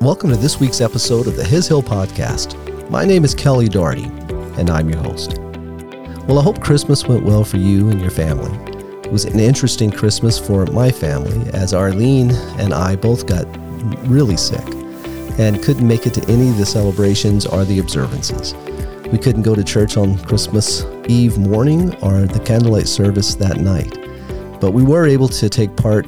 Welcome to this week's episode of the His Hill Podcast. My name is Kelly Doherty, and I'm your host. Well, I hope Christmas went well for you and your family. It was an interesting Christmas for my family as Arlene and I both got really sick and couldn't make it to any of the celebrations or the observances. We couldn't go to church on Christmas Eve morning or the candlelight service that night. But we were able to take part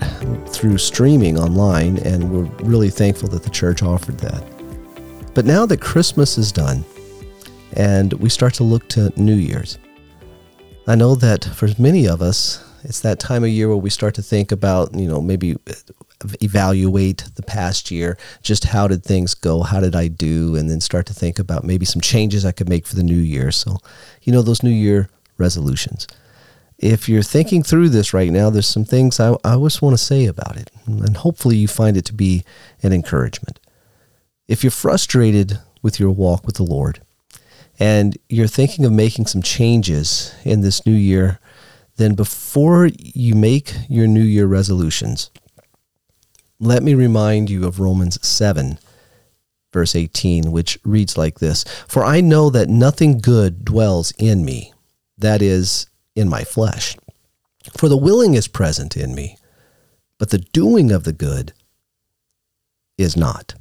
through streaming online, and we're really thankful that the church offered that. But now that Christmas is done, and we start to look to New Year's, I know that for many of us, it's that time of year where we start to think about, you know, maybe evaluate the past year. Just how did things go? How did I do? And then start to think about maybe some changes I could make for the new year. So, you know, those New Year resolutions if you're thinking through this right now, there's some things I, I just want to say about it. And hopefully you find it to be an encouragement. If you're frustrated with your walk with the Lord and you're thinking of making some changes in this new year, then before you make your new year resolutions, let me remind you of Romans 7, verse 18, which reads like this For I know that nothing good dwells in me, that is, in my flesh. For the willing is present in me, but the doing of the good is not.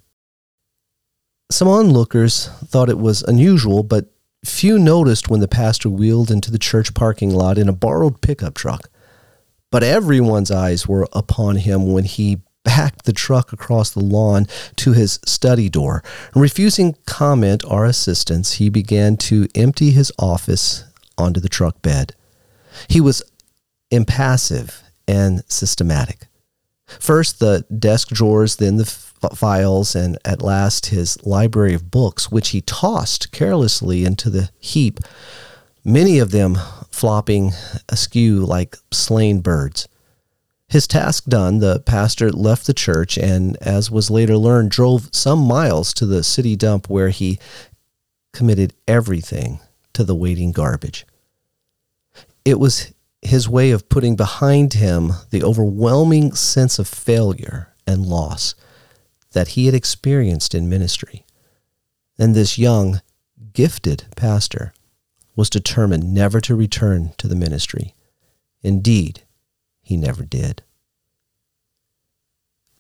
Some onlookers thought it was unusual, but few noticed when the pastor wheeled into the church parking lot in a borrowed pickup truck. But everyone's eyes were upon him when he backed the truck across the lawn to his study door. Refusing comment or assistance, he began to empty his office onto the truck bed. He was impassive and systematic. First, the desk drawers, then the f- files, and at last his library of books, which he tossed carelessly into the heap, many of them flopping askew like slain birds. His task done, the pastor left the church and, as was later learned, drove some miles to the city dump where he committed everything to the waiting garbage. It was his way of putting behind him the overwhelming sense of failure and loss that he had experienced in ministry. And this young, gifted pastor was determined never to return to the ministry. Indeed, he never did.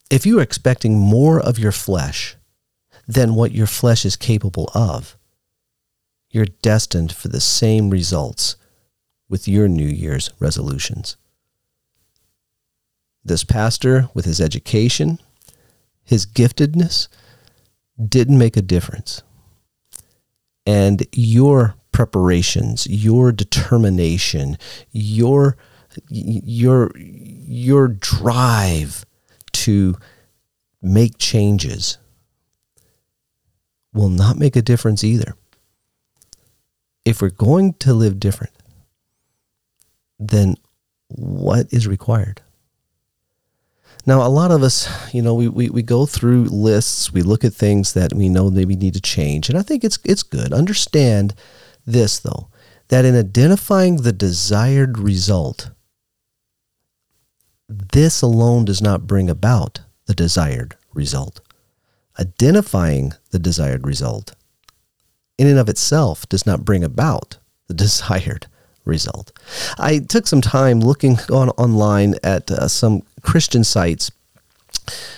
If you are expecting more of your flesh than what your flesh is capable of, you're destined for the same results with your New Year's resolutions. This pastor, with his education, his giftedness, didn't make a difference. And your preparations, your determination, your your your drive to make changes will not make a difference either. If we're going to live different, then what is required? Now, a lot of us, you know, we, we, we go through lists, we look at things that we know maybe need to change, and I think it's, it's good. Understand this, though, that in identifying the desired result, this alone does not bring about the desired result. Identifying the desired result in and of itself does not bring about the desired result. I took some time looking on online at uh, some Christian sites,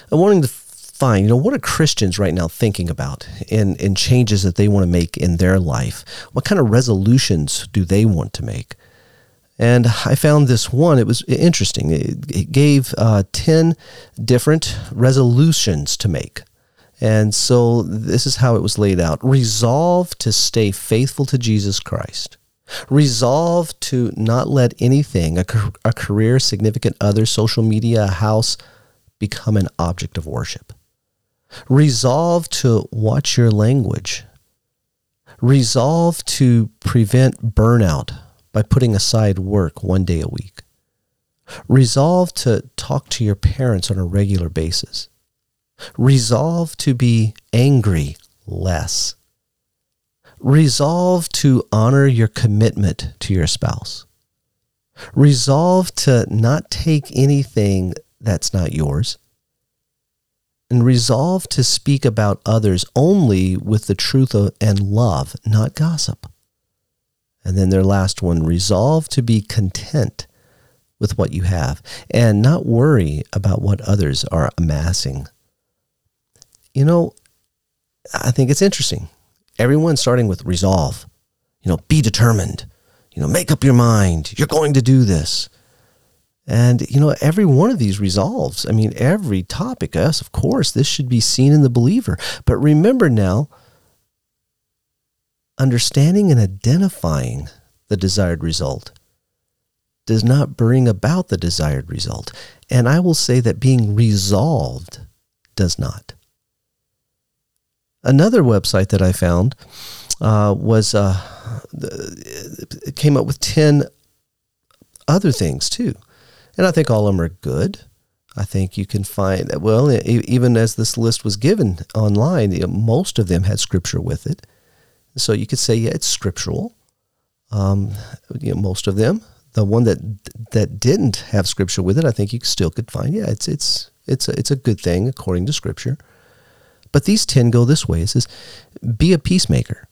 and wanting to find, you know, what are Christians right now thinking about in, in changes that they want to make in their life? What kind of resolutions do they want to make? And I found this one, it was interesting. It, it gave uh, 10 different resolutions to make. And so this is how it was laid out Resolve to stay faithful to Jesus Christ. Resolve to not let anything, a, a career, significant other, social media, a house, become an object of worship. Resolve to watch your language. Resolve to prevent burnout by putting aside work one day a week. Resolve to talk to your parents on a regular basis. Resolve to be angry less. Resolve to honor your commitment to your spouse. Resolve to not take anything that's not yours. And resolve to speak about others only with the truth and love, not gossip. And then their last one resolve to be content with what you have and not worry about what others are amassing. You know, I think it's interesting. Everyone starting with resolve, you know, be determined, you know, make up your mind, you're going to do this. And, you know, every one of these resolves, I mean, every topic, yes, of course, this should be seen in the believer. But remember now, understanding and identifying the desired result does not bring about the desired result. And I will say that being resolved does not. Another website that I found uh, was uh, it came up with 10 other things too. And I think all of them are good. I think you can find, well, even as this list was given online, most of them had scripture with it. So you could say, yeah, it's scriptural. Um, you know, most of them. The one that that didn't have scripture with it, I think you still could find. Yeah, it's it's it's a, it's a good thing according to scripture. But these 10 go this way. It says, be a peacemaker.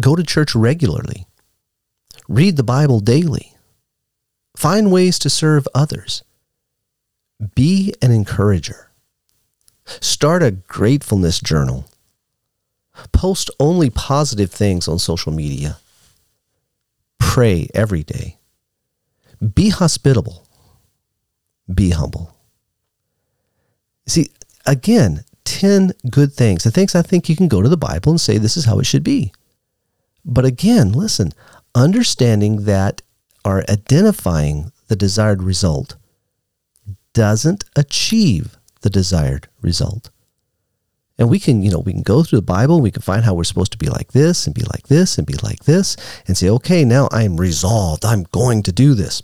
Go to church regularly. Read the Bible daily. Find ways to serve others. Be an encourager. Start a gratefulness journal. Post only positive things on social media. Pray every day. Be hospitable. Be humble. See, again, 10 good things, the things I think you can go to the Bible and say this is how it should be. But again, listen, understanding that our identifying the desired result doesn't achieve the desired result. And we can, you know, we can go through the Bible, we can find how we're supposed to be like this and be like this and be like this and say, okay, now I'm resolved. I'm going to do this.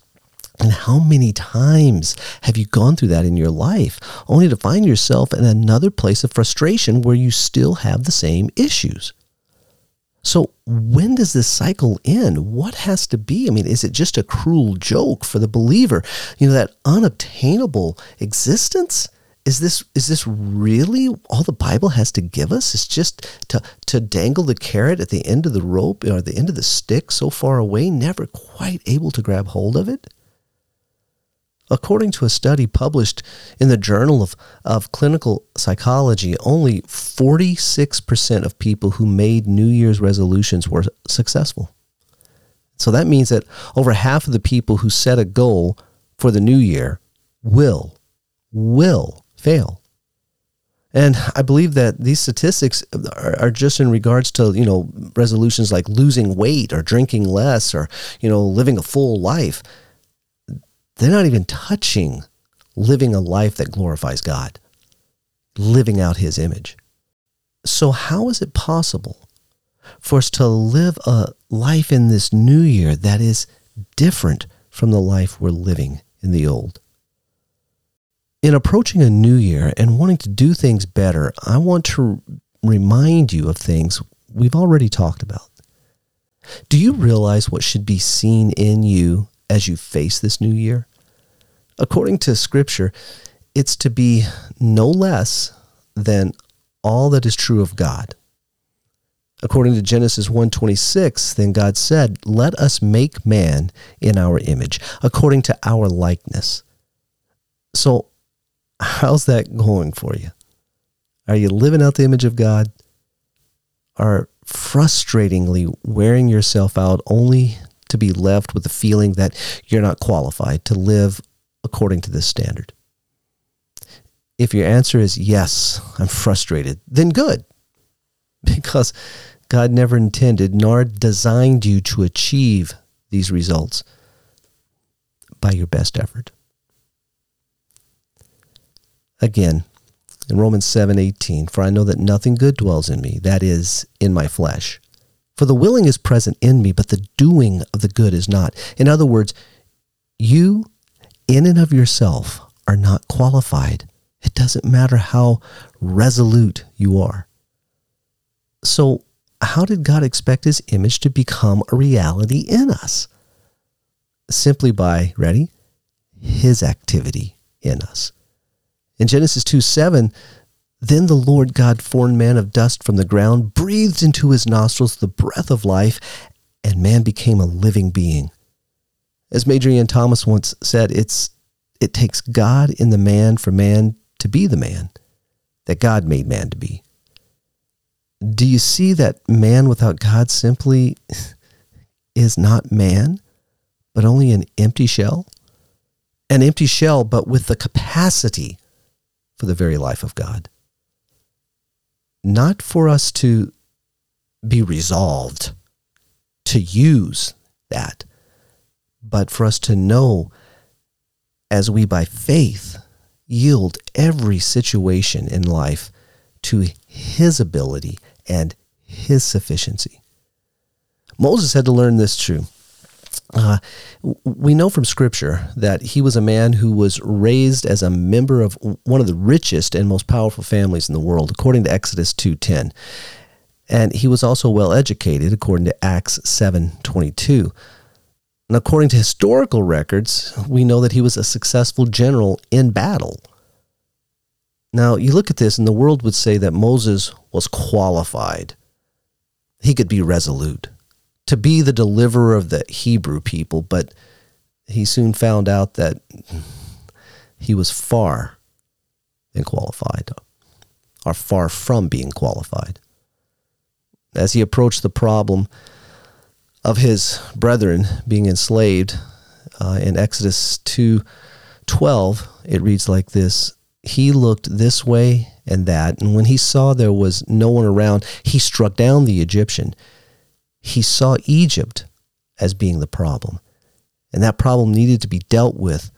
And how many times have you gone through that in your life only to find yourself in another place of frustration where you still have the same issues? So, when does this cycle end? What has to be? I mean, is it just a cruel joke for the believer? You know, that unobtainable existence? Is this is this really all the Bible has to give us? It's just to to dangle the carrot at the end of the rope or the end of the stick so far away, never quite able to grab hold of it? According to a study published in the Journal of, of Clinical Psychology, only 46% of people who made New Year's resolutions were successful. So that means that over half of the people who set a goal for the new year will, will fail. And I believe that these statistics are, are, just in regards to, you know, resolutions like losing weight or drinking less or, you know, living a full life they're not even touching living a life that glorifies God, living out His image. So, how is it possible for us to live a life in this new year that is different from the life we're living in the old? In approaching a new year and wanting to do things better, I want to remind you of things we've already talked about. Do you realize what should be seen in you as you face this new year? According to Scripture, it's to be no less than all that is true of God. According to Genesis 1:26, then God said, "Let us make man in our image, according to our likeness." So, how's that going for you? Are you living out the image of God? Are frustratingly wearing yourself out only to be left with the feeling that you're not qualified to live according to this standard? If your answer is yes, I'm frustrated, then good. Because God never intended nor designed you to achieve these results by your best effort. Again, in Romans 7:18, for I know that nothing good dwells in me, that is in my flesh. For the willing is present in me, but the doing of the good is not. In other words, you in and of yourself are not qualified. It doesn't matter how resolute you are. So, how did God expect his image to become a reality in us? Simply by, ready? His activity in us. In Genesis 2 7, then the Lord God formed man of dust from the ground, breathed into his nostrils the breath of life, and man became a living being. As Major Ian Thomas once said, it's it takes God in the man for man to be the man that God made man to be. Do you see that man without God simply is not man, but only an empty shell? An empty shell, but with the capacity for the very life of God. Not for us to be resolved to use that, but for us to know as we by faith yield every situation in life to his ability and his sufficiency. Moses had to learn this too. Uh, we know from Scripture that he was a man who was raised as a member of one of the richest and most powerful families in the world, according to Exodus 2.10. And he was also well educated, according to Acts 7.22. And according to historical records, we know that he was a successful general in battle. Now, you look at this, and the world would say that Moses was qualified. He could be resolute to be the deliverer of the Hebrew people, but he soon found out that he was far than qualified, or far from being qualified. As he approached the problem of his brethren being enslaved uh, in Exodus 2:12, it reads like this: He looked this way and that, and when he saw there was no one around, he struck down the Egyptian he saw Egypt as being the problem. And that problem needed to be dealt with.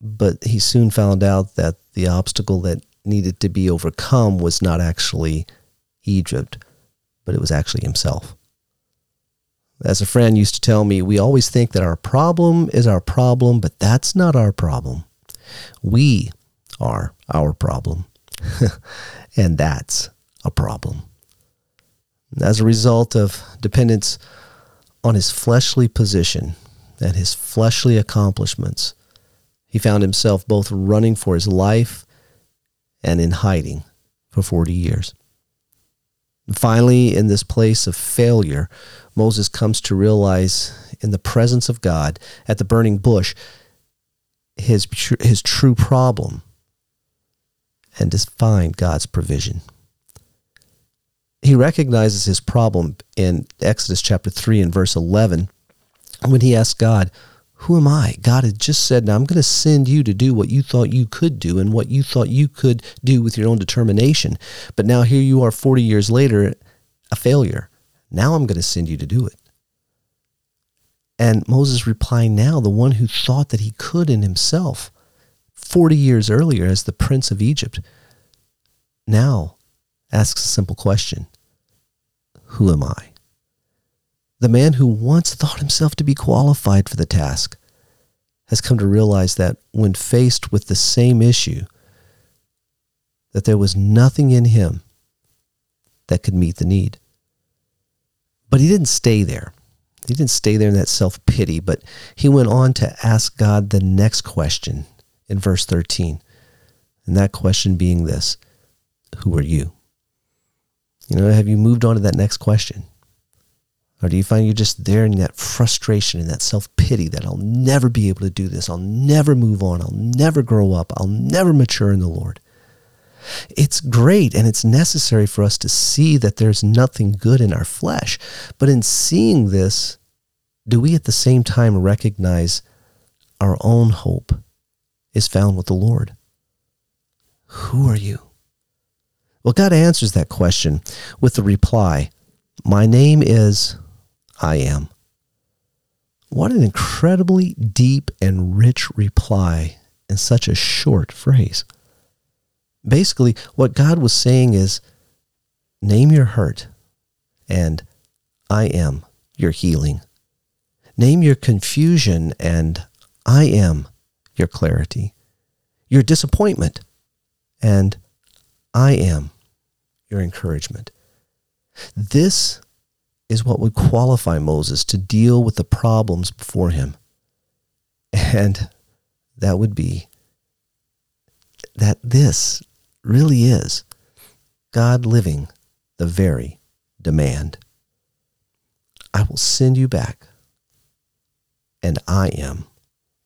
But he soon found out that the obstacle that needed to be overcome was not actually Egypt, but it was actually himself. As a friend used to tell me, we always think that our problem is our problem, but that's not our problem. We are our problem. and that's a problem. As a result of dependence on his fleshly position and his fleshly accomplishments, he found himself both running for his life and in hiding for 40 years. Finally, in this place of failure, Moses comes to realize in the presence of God at the burning bush his, his true problem and to find God's provision he recognizes his problem in Exodus chapter 3 and verse 11 when he asks God, Who am I? God had just said, Now I'm going to send you to do what you thought you could do and what you thought you could do with your own determination. But now here you are 40 years later, a failure. Now I'm going to send you to do it. And Moses replying now, the one who thought that he could in himself 40 years earlier as the prince of Egypt, now asks a simple question Who am I? The man who once thought himself to be qualified for the task has come to realize that when faced with the same issue, that there was nothing in him that could meet the need. But he didn't stay there. He didn't stay there in that self pity, but he went on to ask God the next question in verse 13. And that question being this Who are you? You know, have you moved on to that next question? Or do you find you're just there in that frustration and that self pity that I'll never be able to do this? I'll never move on. I'll never grow up. I'll never mature in the Lord. It's great and it's necessary for us to see that there's nothing good in our flesh. But in seeing this, do we at the same time recognize our own hope is found with the Lord? Who are you? Well, God answers that question with the reply My name is I am. What an incredibly deep and rich reply in such a short phrase. Basically, what God was saying is name your hurt, and I am your healing. Name your confusion, and I am your clarity. Your disappointment, and I am your encouragement. This is what would qualify Moses to deal with the problems before him. And that would be that this really is God living the very demand. I will send you back, and I am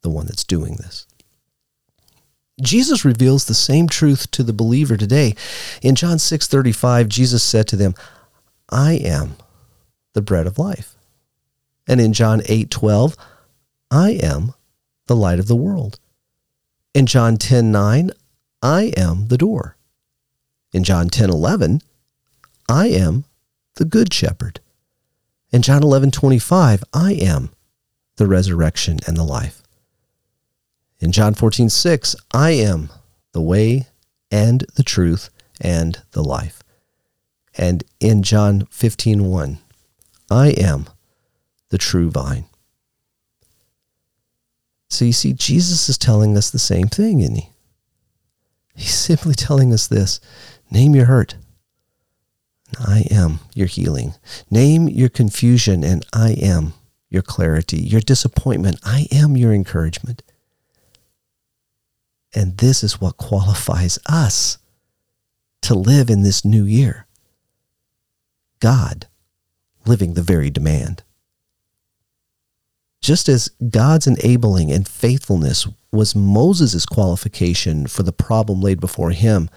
the one that's doing this. Jesus reveals the same truth to the believer today. In John 6:35, Jesus said to them, "I am the bread of life." And in John 8:12, "I am the light of the world." In John 10:9, "I am the door." In John 10:11, "I am the good shepherd." In John 11:25, "I am the resurrection and the life." In John 14, 6, I am the way and the truth and the life. And in John 15, 1, I am the true vine. So you see, Jesus is telling us the same thing, isn't he? He's simply telling us this name your hurt. I am your healing. Name your confusion, and I am your clarity. Your disappointment, I am your encouragement. And this is what qualifies us to live in this new year. God living the very demand. Just as God's enabling and faithfulness was Moses' qualification for the problem laid before him,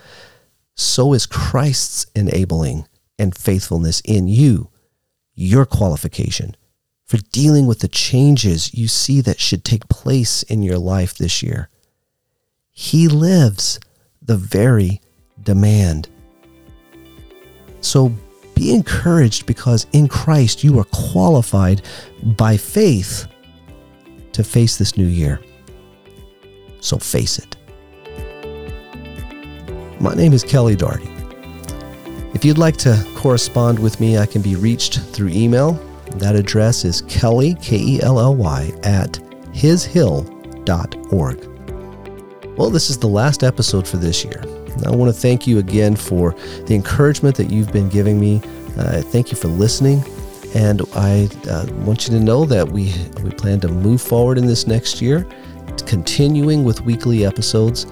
so is Christ's enabling and faithfulness in you, your qualification for dealing with the changes you see that should take place in your life this year. He lives the very demand. So be encouraged because in Christ you are qualified by faith to face this new year. So face it. My name is Kelly Doherty. If you'd like to correspond with me, I can be reached through email. That address is Kelly, K E L L Y, at hishill.org. Well, this is the last episode for this year. I want to thank you again for the encouragement that you've been giving me. Uh, thank you for listening. And I uh, want you to know that we, we plan to move forward in this next year, continuing with weekly episodes.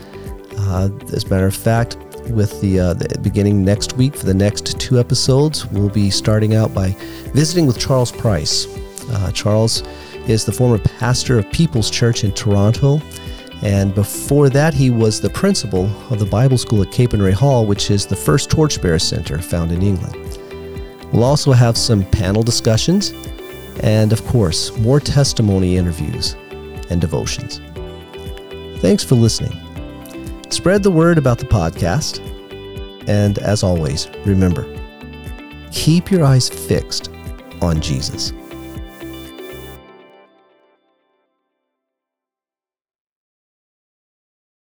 Uh, as a matter of fact, with the, uh, the, beginning next week for the next two episodes, we'll be starting out by visiting with Charles Price. Uh, Charles is the former pastor of People's Church in Toronto. And before that, he was the principal of the Bible School at Capernwray Hall, which is the first torchbearer center found in England. We'll also have some panel discussions and, of course, more testimony interviews and devotions. Thanks for listening. Spread the word about the podcast. And as always, remember keep your eyes fixed on Jesus.